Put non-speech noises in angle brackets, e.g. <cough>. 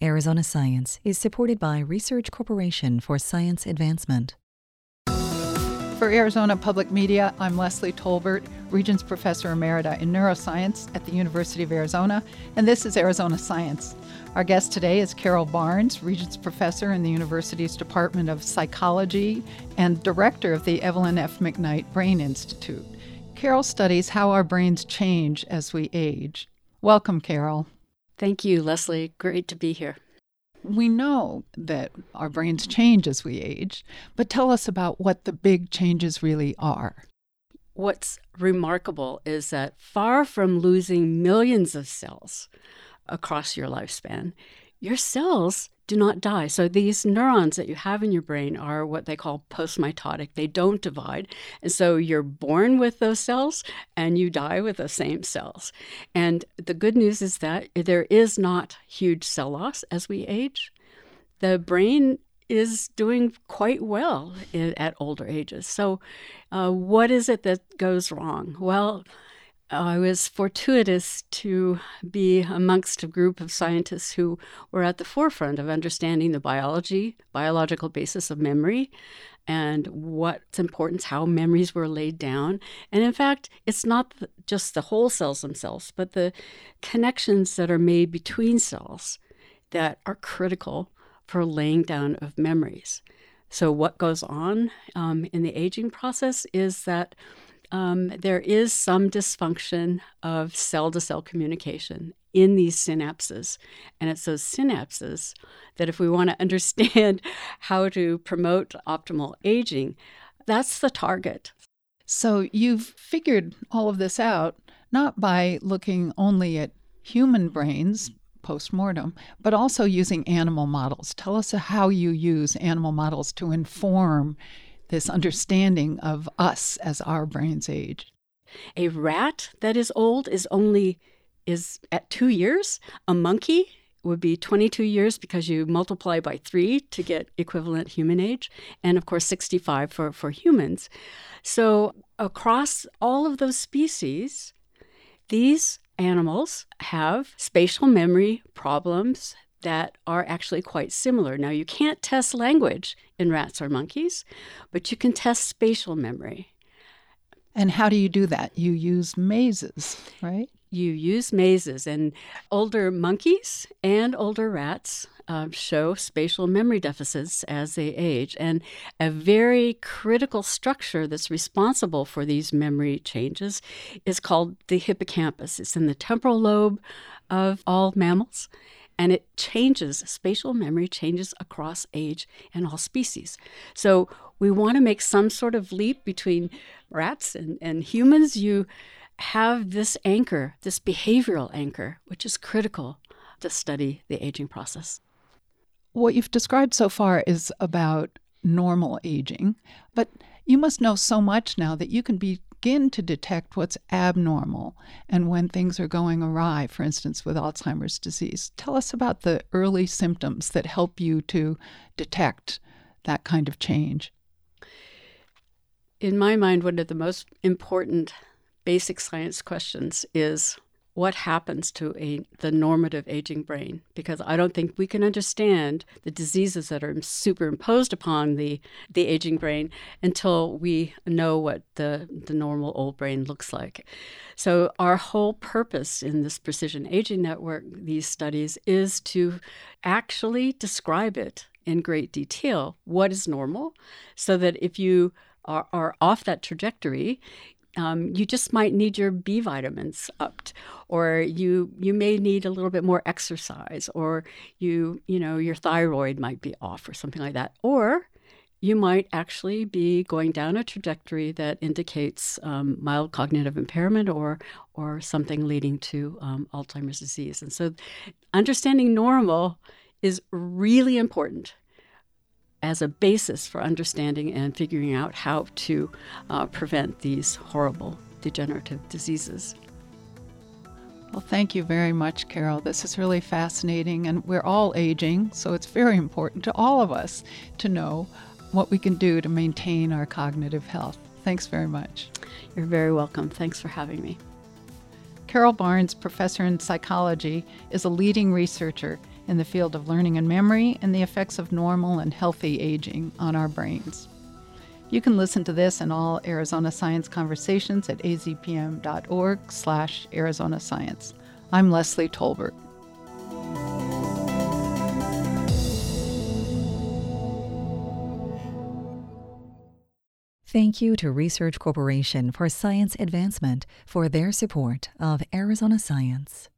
Arizona Science is supported by Research Corporation for Science Advancement. For Arizona Public Media, I'm Leslie Tolbert, Regents Professor Emerita in Neuroscience at the University of Arizona, and this is Arizona Science. Our guest today is Carol Barnes, Regents Professor in the university's Department of Psychology and Director of the Evelyn F. McKnight Brain Institute. Carol studies how our brains change as we age. Welcome, Carol. Thank you, Leslie. Great to be here. We know that our brains change as we age, but tell us about what the big changes really are. What's remarkable is that far from losing millions of cells across your lifespan, your cells do not die. So these neurons that you have in your brain are what they call postmitotic. They don't divide. And so you're born with those cells and you die with the same cells. And the good news is that there is not huge cell loss as we age. The brain is doing quite well at older ages. So, uh, what is it that goes wrong? Well, I was fortuitous to be amongst a group of scientists who were at the forefront of understanding the biology, biological basis of memory, and what's important, how memories were laid down. And in fact, it's not just the whole cells themselves, but the connections that are made between cells that are critical for laying down of memories. So, what goes on um, in the aging process is that um, there is some dysfunction of cell to cell communication in these synapses. And it's those synapses that, if we want to <laughs> understand how to promote optimal aging, that's the target. So you've figured all of this out not by looking only at human brains post mortem, but also using animal models. Tell us how you use animal models to inform this understanding of us as our brains age. A rat that is old is only is at 2 years. A monkey would be 22 years because you multiply by 3 to get equivalent human age and of course 65 for for humans. So across all of those species these animals have spatial memory problems that are actually quite similar. Now, you can't test language in rats or monkeys, but you can test spatial memory. And how do you do that? You use mazes, right? You use mazes, and older monkeys and older rats uh, show spatial memory deficits as they age. And a very critical structure that's responsible for these memory changes is called the hippocampus. It's in the temporal lobe of all mammals and it changes, spatial memory changes across age and all species. So we want to make some sort of leap between rats and, and humans. You have this anchor, this behavioral anchor, which is critical to study the aging process. What you've described so far is about normal aging, but you must know so much now that you can be begin to detect what's abnormal and when things are going awry, for instance, with Alzheimer's disease. Tell us about the early symptoms that help you to detect that kind of change. In my mind, one of the most important basic science questions is what happens to a, the normative aging brain because I don't think we can understand the diseases that are superimposed upon the, the aging brain until we know what the, the normal old brain looks like. So, our whole purpose in this precision aging network, these studies, is to actually describe it in great detail what is normal so that if you are, are off that trajectory, um, you just might need your B vitamins upped, or you you may need a little bit more exercise, or you you know your thyroid might be off, or something like that, or you might actually be going down a trajectory that indicates um, mild cognitive impairment or or something leading to um, Alzheimer's disease. And so, understanding normal is really important as a basis for understanding and figuring out how to uh, prevent these horrible degenerative diseases. Well, thank you very much, Carol. This is really fascinating, and we're all aging, so it's very important to all of us to know what we can do to maintain our cognitive health. Thanks very much. You're very welcome. Thanks for having me. Carol Barnes, professor in psychology, is a leading researcher in the field of learning and memory and the effects of normal and healthy aging on our brains. You can listen to this and all Arizona Science conversations at azpm.org slash Arizona Science. I'm Leslie Tolbert. Thank you to Research Corporation for Science Advancement for their support of Arizona Science.